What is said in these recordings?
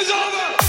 is over.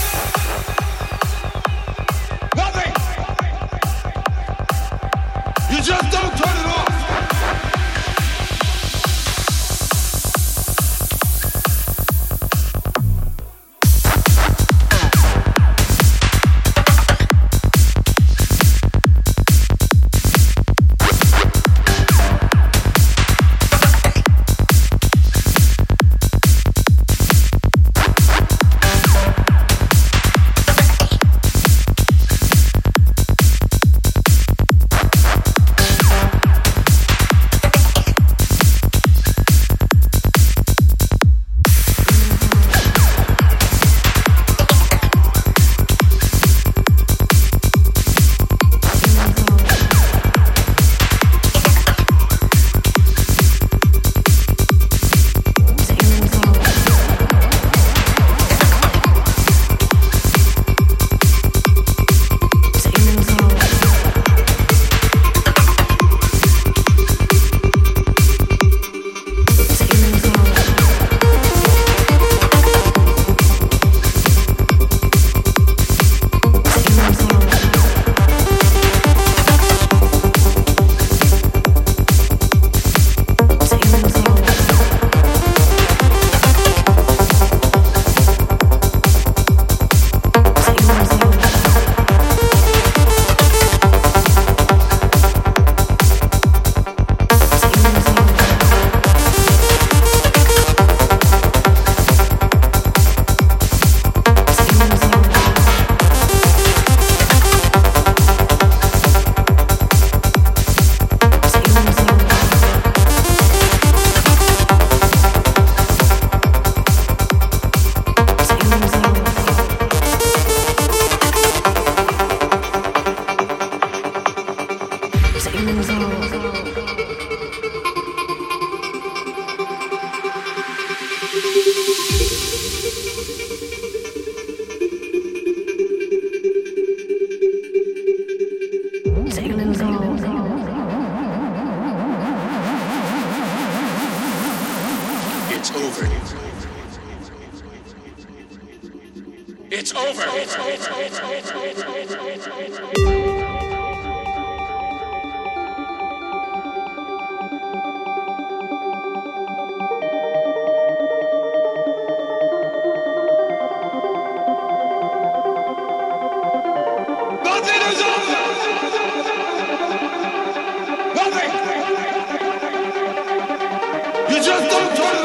It's over. It's over. It's over. Over. Nothing. You just don't turn